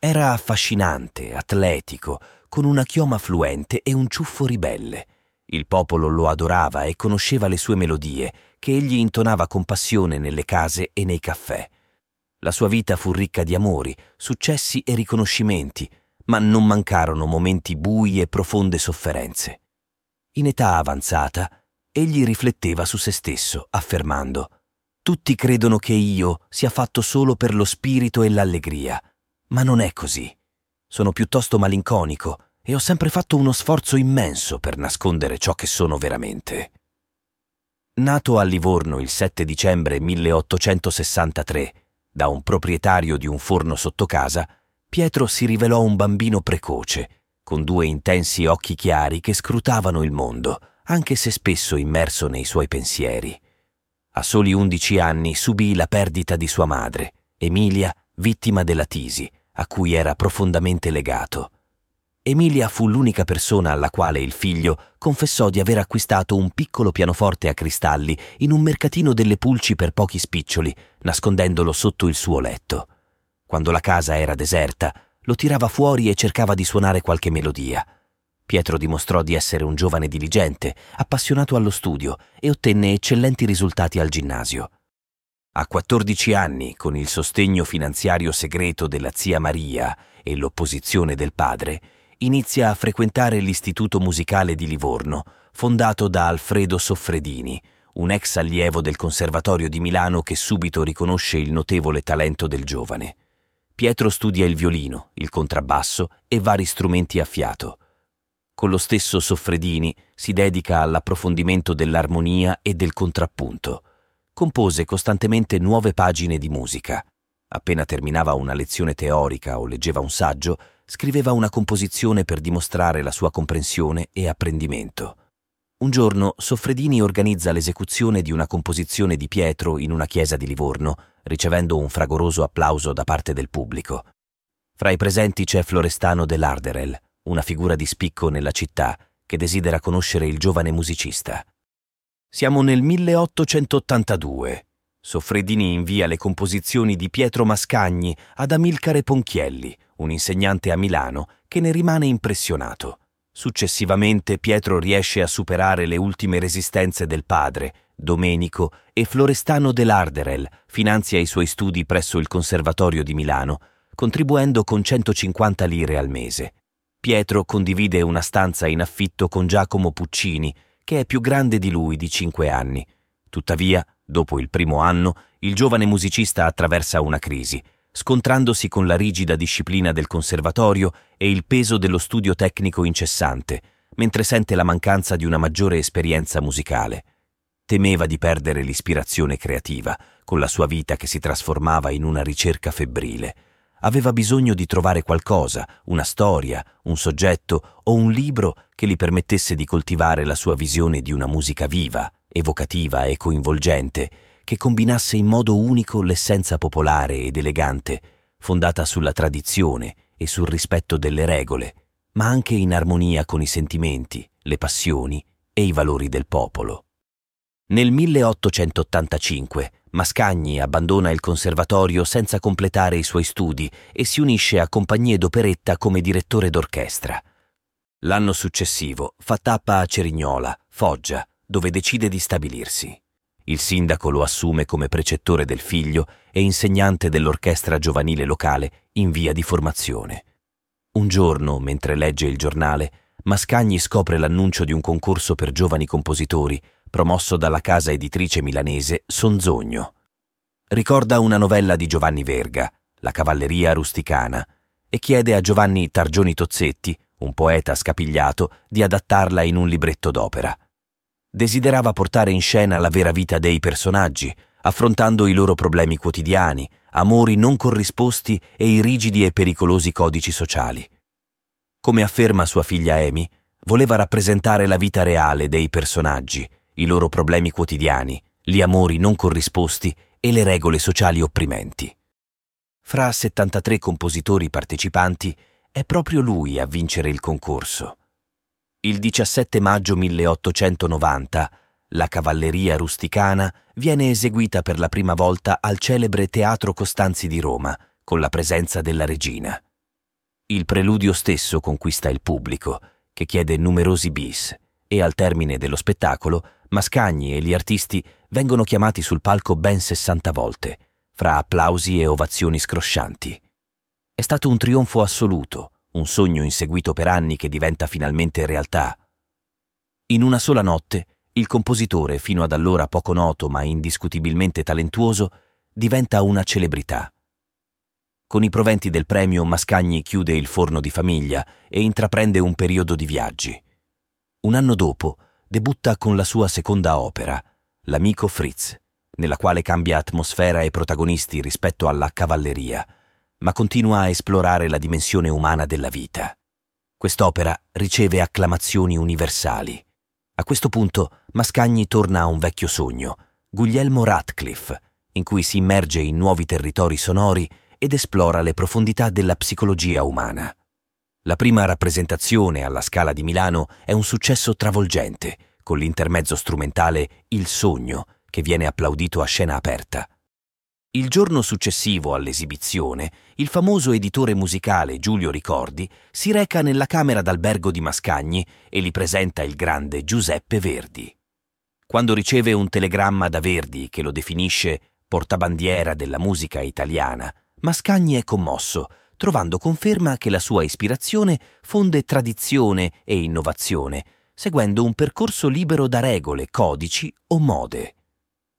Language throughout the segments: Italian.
Era affascinante, atletico, con una chioma fluente e un ciuffo ribelle. Il popolo lo adorava e conosceva le sue melodie, che egli intonava con passione nelle case e nei caffè. La sua vita fu ricca di amori, successi e riconoscimenti, ma non mancarono momenti bui e profonde sofferenze. In età avanzata, egli rifletteva su se stesso, affermando Tutti credono che io sia fatto solo per lo spirito e l'allegria, ma non è così. Sono piuttosto malinconico e ho sempre fatto uno sforzo immenso per nascondere ciò che sono veramente. Nato a Livorno il 7 dicembre 1863 da un proprietario di un forno sotto casa, Pietro si rivelò un bambino precoce, con due intensi occhi chiari che scrutavano il mondo, anche se spesso immerso nei suoi pensieri. A soli undici anni subì la perdita di sua madre, Emilia, vittima della tisi, a cui era profondamente legato. Emilia fu l'unica persona alla quale il figlio confessò di aver acquistato un piccolo pianoforte a cristalli in un mercatino delle pulci per pochi spiccioli, nascondendolo sotto il suo letto. Quando la casa era deserta, lo tirava fuori e cercava di suonare qualche melodia. Pietro dimostrò di essere un giovane diligente, appassionato allo studio e ottenne eccellenti risultati al ginnasio. A 14 anni, con il sostegno finanziario segreto della zia Maria e l'opposizione del padre, inizia a frequentare l'Istituto Musicale di Livorno, fondato da Alfredo Soffredini, un ex allievo del Conservatorio di Milano che subito riconosce il notevole talento del giovane. Pietro studia il violino, il contrabbasso e vari strumenti a fiato. Con lo stesso Soffredini si dedica all'approfondimento dell'armonia e del contrappunto compose costantemente nuove pagine di musica. Appena terminava una lezione teorica o leggeva un saggio, scriveva una composizione per dimostrare la sua comprensione e apprendimento. Un giorno Soffredini organizza l'esecuzione di una composizione di Pietro in una chiesa di Livorno, ricevendo un fragoroso applauso da parte del pubblico. Fra i presenti c'è Florestano dell'Arderel, una figura di spicco nella città, che desidera conoscere il giovane musicista. Siamo nel 1882. Soffredini invia le composizioni di Pietro Mascagni ad Amilcare Ponchielli, un insegnante a Milano, che ne rimane impressionato. Successivamente Pietro riesce a superare le ultime resistenze del padre, Domenico, e Florestano dell'Arderel finanzia i suoi studi presso il Conservatorio di Milano, contribuendo con 150 lire al mese. Pietro condivide una stanza in affitto con Giacomo Puccini, che è più grande di lui di cinque anni. Tuttavia, dopo il primo anno, il giovane musicista attraversa una crisi, scontrandosi con la rigida disciplina del conservatorio e il peso dello studio tecnico incessante, mentre sente la mancanza di una maggiore esperienza musicale. Temeva di perdere l'ispirazione creativa, con la sua vita che si trasformava in una ricerca febbrile aveva bisogno di trovare qualcosa, una storia, un soggetto o un libro che gli permettesse di coltivare la sua visione di una musica viva, evocativa e coinvolgente, che combinasse in modo unico l'essenza popolare ed elegante, fondata sulla tradizione e sul rispetto delle regole, ma anche in armonia con i sentimenti, le passioni e i valori del popolo. Nel 1885 Mascagni abbandona il conservatorio senza completare i suoi studi e si unisce a compagnie d'operetta come direttore d'orchestra. L'anno successivo fa tappa a Cerignola, Foggia, dove decide di stabilirsi. Il sindaco lo assume come precettore del figlio e insegnante dell'orchestra giovanile locale in via di formazione. Un giorno, mentre legge il giornale, Mascagni scopre l'annuncio di un concorso per giovani compositori promosso dalla casa editrice milanese Sonzogno. Ricorda una novella di Giovanni Verga, La cavalleria rusticana, e chiede a Giovanni Targioni Tozzetti, un poeta scapigliato, di adattarla in un libretto d'opera. Desiderava portare in scena la vera vita dei personaggi, affrontando i loro problemi quotidiani, amori non corrisposti e i rigidi e pericolosi codici sociali. Come afferma sua figlia Amy, voleva rappresentare la vita reale dei personaggi, i loro problemi quotidiani, gli amori non corrisposti e le regole sociali opprimenti. Fra 73 compositori partecipanti è proprio lui a vincere il concorso. Il 17 maggio 1890 la cavalleria rusticana viene eseguita per la prima volta al celebre Teatro Costanzi di Roma, con la presenza della regina. Il preludio stesso conquista il pubblico, che chiede numerosi bis, e al termine dello spettacolo Mascagni e gli artisti vengono chiamati sul palco ben 60 volte, fra applausi e ovazioni scroscianti. È stato un trionfo assoluto, un sogno inseguito per anni che diventa finalmente realtà. In una sola notte, il compositore, fino ad allora poco noto ma indiscutibilmente talentuoso, diventa una celebrità. Con i proventi del premio Mascagni chiude il forno di famiglia e intraprende un periodo di viaggi. Un anno dopo debutta con la sua seconda opera, L'amico Fritz, nella quale cambia atmosfera e protagonisti rispetto alla cavalleria, ma continua a esplorare la dimensione umana della vita. Quest'opera riceve acclamazioni universali. A questo punto Mascagni torna a un vecchio sogno, Guglielmo Radcliffe, in cui si immerge in nuovi territori sonori ed esplora le profondità della psicologia umana. La prima rappresentazione alla Scala di Milano è un successo travolgente, con l'intermezzo strumentale Il sogno, che viene applaudito a scena aperta. Il giorno successivo all'esibizione, il famoso editore musicale Giulio Ricordi si reca nella camera d'albergo di Mascagni e li presenta il grande Giuseppe Verdi. Quando riceve un telegramma da Verdi che lo definisce portabandiera della musica italiana, Mascagni è commosso, trovando conferma che la sua ispirazione fonde tradizione e innovazione, seguendo un percorso libero da regole, codici o mode.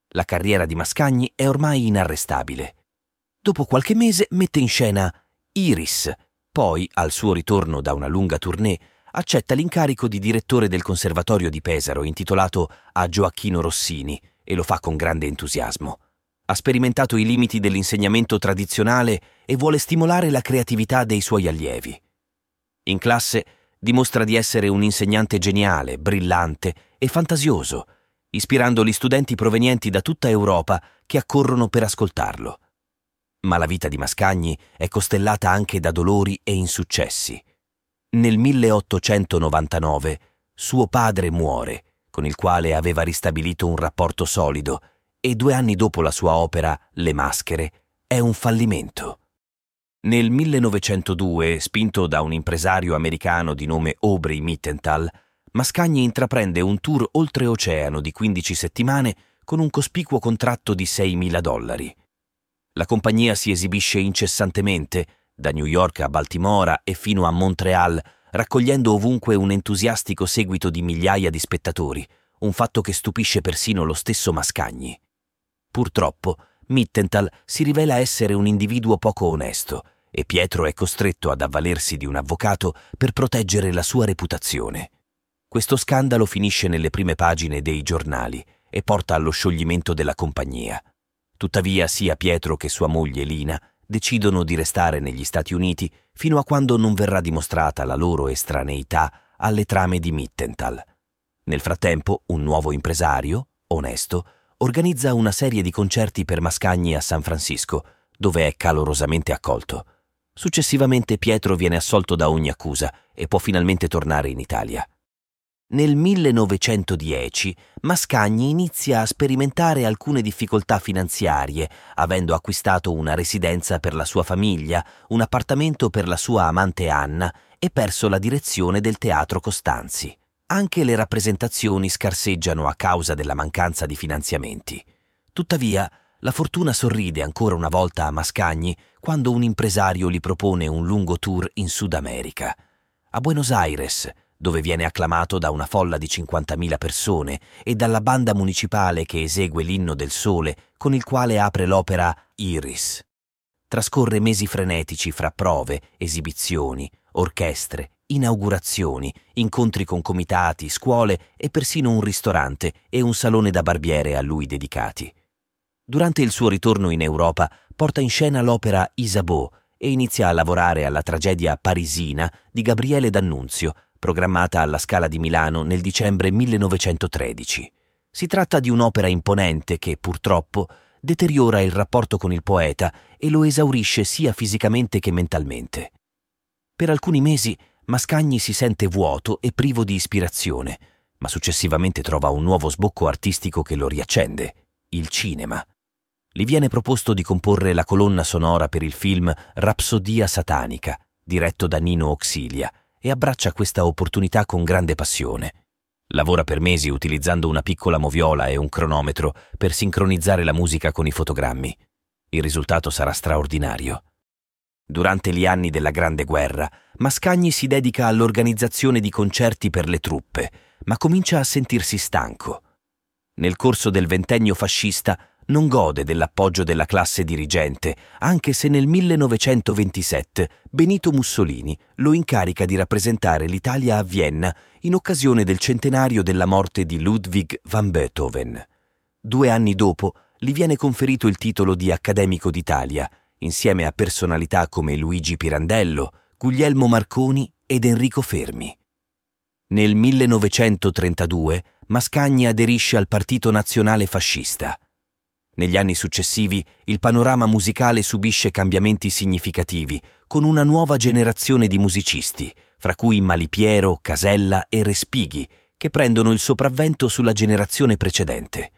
La carriera di Mascagni è ormai inarrestabile. Dopo qualche mese mette in scena Iris, poi, al suo ritorno da una lunga tournée, accetta l'incarico di direttore del Conservatorio di Pesaro intitolato a Gioacchino Rossini e lo fa con grande entusiasmo ha sperimentato i limiti dell'insegnamento tradizionale e vuole stimolare la creatività dei suoi allievi. In classe dimostra di essere un insegnante geniale, brillante e fantasioso, ispirando gli studenti provenienti da tutta Europa che accorrono per ascoltarlo. Ma la vita di Mascagni è costellata anche da dolori e insuccessi. Nel 1899 suo padre muore, con il quale aveva ristabilito un rapporto solido, e due anni dopo la sua opera Le maschere è un fallimento. Nel 1902, spinto da un impresario americano di nome Aubrey Mittenthal, Mascagni intraprende un tour oltreoceano di 15 settimane con un cospicuo contratto di 6.000 dollari. La compagnia si esibisce incessantemente, da New York a Baltimora e fino a Montreal, raccogliendo ovunque un entusiastico seguito di migliaia di spettatori, un fatto che stupisce persino lo stesso Mascagni. Purtroppo, Mittenthal si rivela essere un individuo poco onesto e Pietro è costretto ad avvalersi di un avvocato per proteggere la sua reputazione. Questo scandalo finisce nelle prime pagine dei giornali e porta allo scioglimento della compagnia. Tuttavia sia Pietro che sua moglie Lina decidono di restare negli Stati Uniti fino a quando non verrà dimostrata la loro estraneità alle trame di Mittenthal. Nel frattempo, un nuovo impresario, onesto, organizza una serie di concerti per Mascagni a San Francisco, dove è calorosamente accolto. Successivamente Pietro viene assolto da ogni accusa e può finalmente tornare in Italia. Nel 1910 Mascagni inizia a sperimentare alcune difficoltà finanziarie, avendo acquistato una residenza per la sua famiglia, un appartamento per la sua amante Anna e perso la direzione del Teatro Costanzi. Anche le rappresentazioni scarseggiano a causa della mancanza di finanziamenti. Tuttavia, la fortuna sorride ancora una volta a Mascagni quando un impresario gli propone un lungo tour in Sud America. A Buenos Aires, dove viene acclamato da una folla di 50.000 persone e dalla banda municipale che esegue l'inno del sole con il quale apre l'opera Iris. Trascorre mesi frenetici fra prove, esibizioni, orchestre, inaugurazioni, incontri con comitati, scuole e persino un ristorante e un salone da barbiere a lui dedicati. Durante il suo ritorno in Europa porta in scena l'opera Isabeau e inizia a lavorare alla tragedia parisina di Gabriele D'Annunzio, programmata alla Scala di Milano nel dicembre 1913. Si tratta di un'opera imponente che, purtroppo, deteriora il rapporto con il poeta e lo esaurisce sia fisicamente che mentalmente. Per alcuni mesi Mascagni si sente vuoto e privo di ispirazione, ma successivamente trova un nuovo sbocco artistico che lo riaccende, il cinema. Gli viene proposto di comporre la colonna sonora per il film Rapsodia satanica diretto da Nino Oxilia, e abbraccia questa opportunità con grande passione. Lavora per mesi utilizzando una piccola moviola e un cronometro per sincronizzare la musica con i fotogrammi. Il risultato sarà straordinario. Durante gli anni della Grande Guerra, Mascagni si dedica all'organizzazione di concerti per le truppe, ma comincia a sentirsi stanco. Nel corso del ventennio fascista non gode dell'appoggio della classe dirigente, anche se nel 1927 Benito Mussolini lo incarica di rappresentare l'Italia a Vienna in occasione del centenario della morte di Ludwig van Beethoven. Due anni dopo gli viene conferito il titolo di Accademico d'Italia, insieme a personalità come Luigi Pirandello, Guglielmo Marconi ed Enrico Fermi. Nel 1932 Mascagni aderisce al Partito Nazionale Fascista. Negli anni successivi il panorama musicale subisce cambiamenti significativi, con una nuova generazione di musicisti, fra cui Malipiero, Casella e Respighi, che prendono il sopravvento sulla generazione precedente.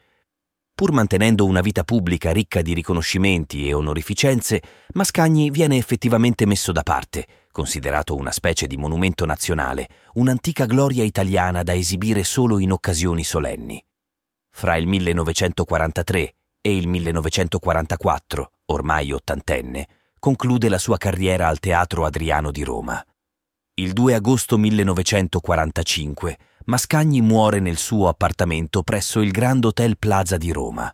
Pur mantenendo una vita pubblica ricca di riconoscimenti e onorificenze, Mascagni viene effettivamente messo da parte, considerato una specie di monumento nazionale, un'antica gloria italiana da esibire solo in occasioni solenni. Fra il 1943 e il 1944, ormai ottantenne, conclude la sua carriera al Teatro Adriano di Roma. Il 2 agosto 1945 Mascagni muore nel suo appartamento presso il Grand Hotel Plaza di Roma.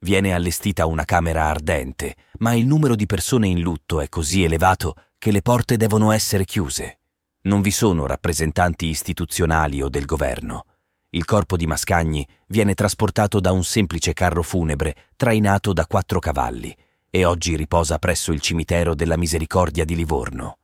Viene allestita una camera ardente, ma il numero di persone in lutto è così elevato che le porte devono essere chiuse. Non vi sono rappresentanti istituzionali o del governo il corpo di Mascagni viene trasportato da un semplice carro funebre trainato da quattro cavalli e oggi riposa presso il cimitero della Misericordia di Livorno.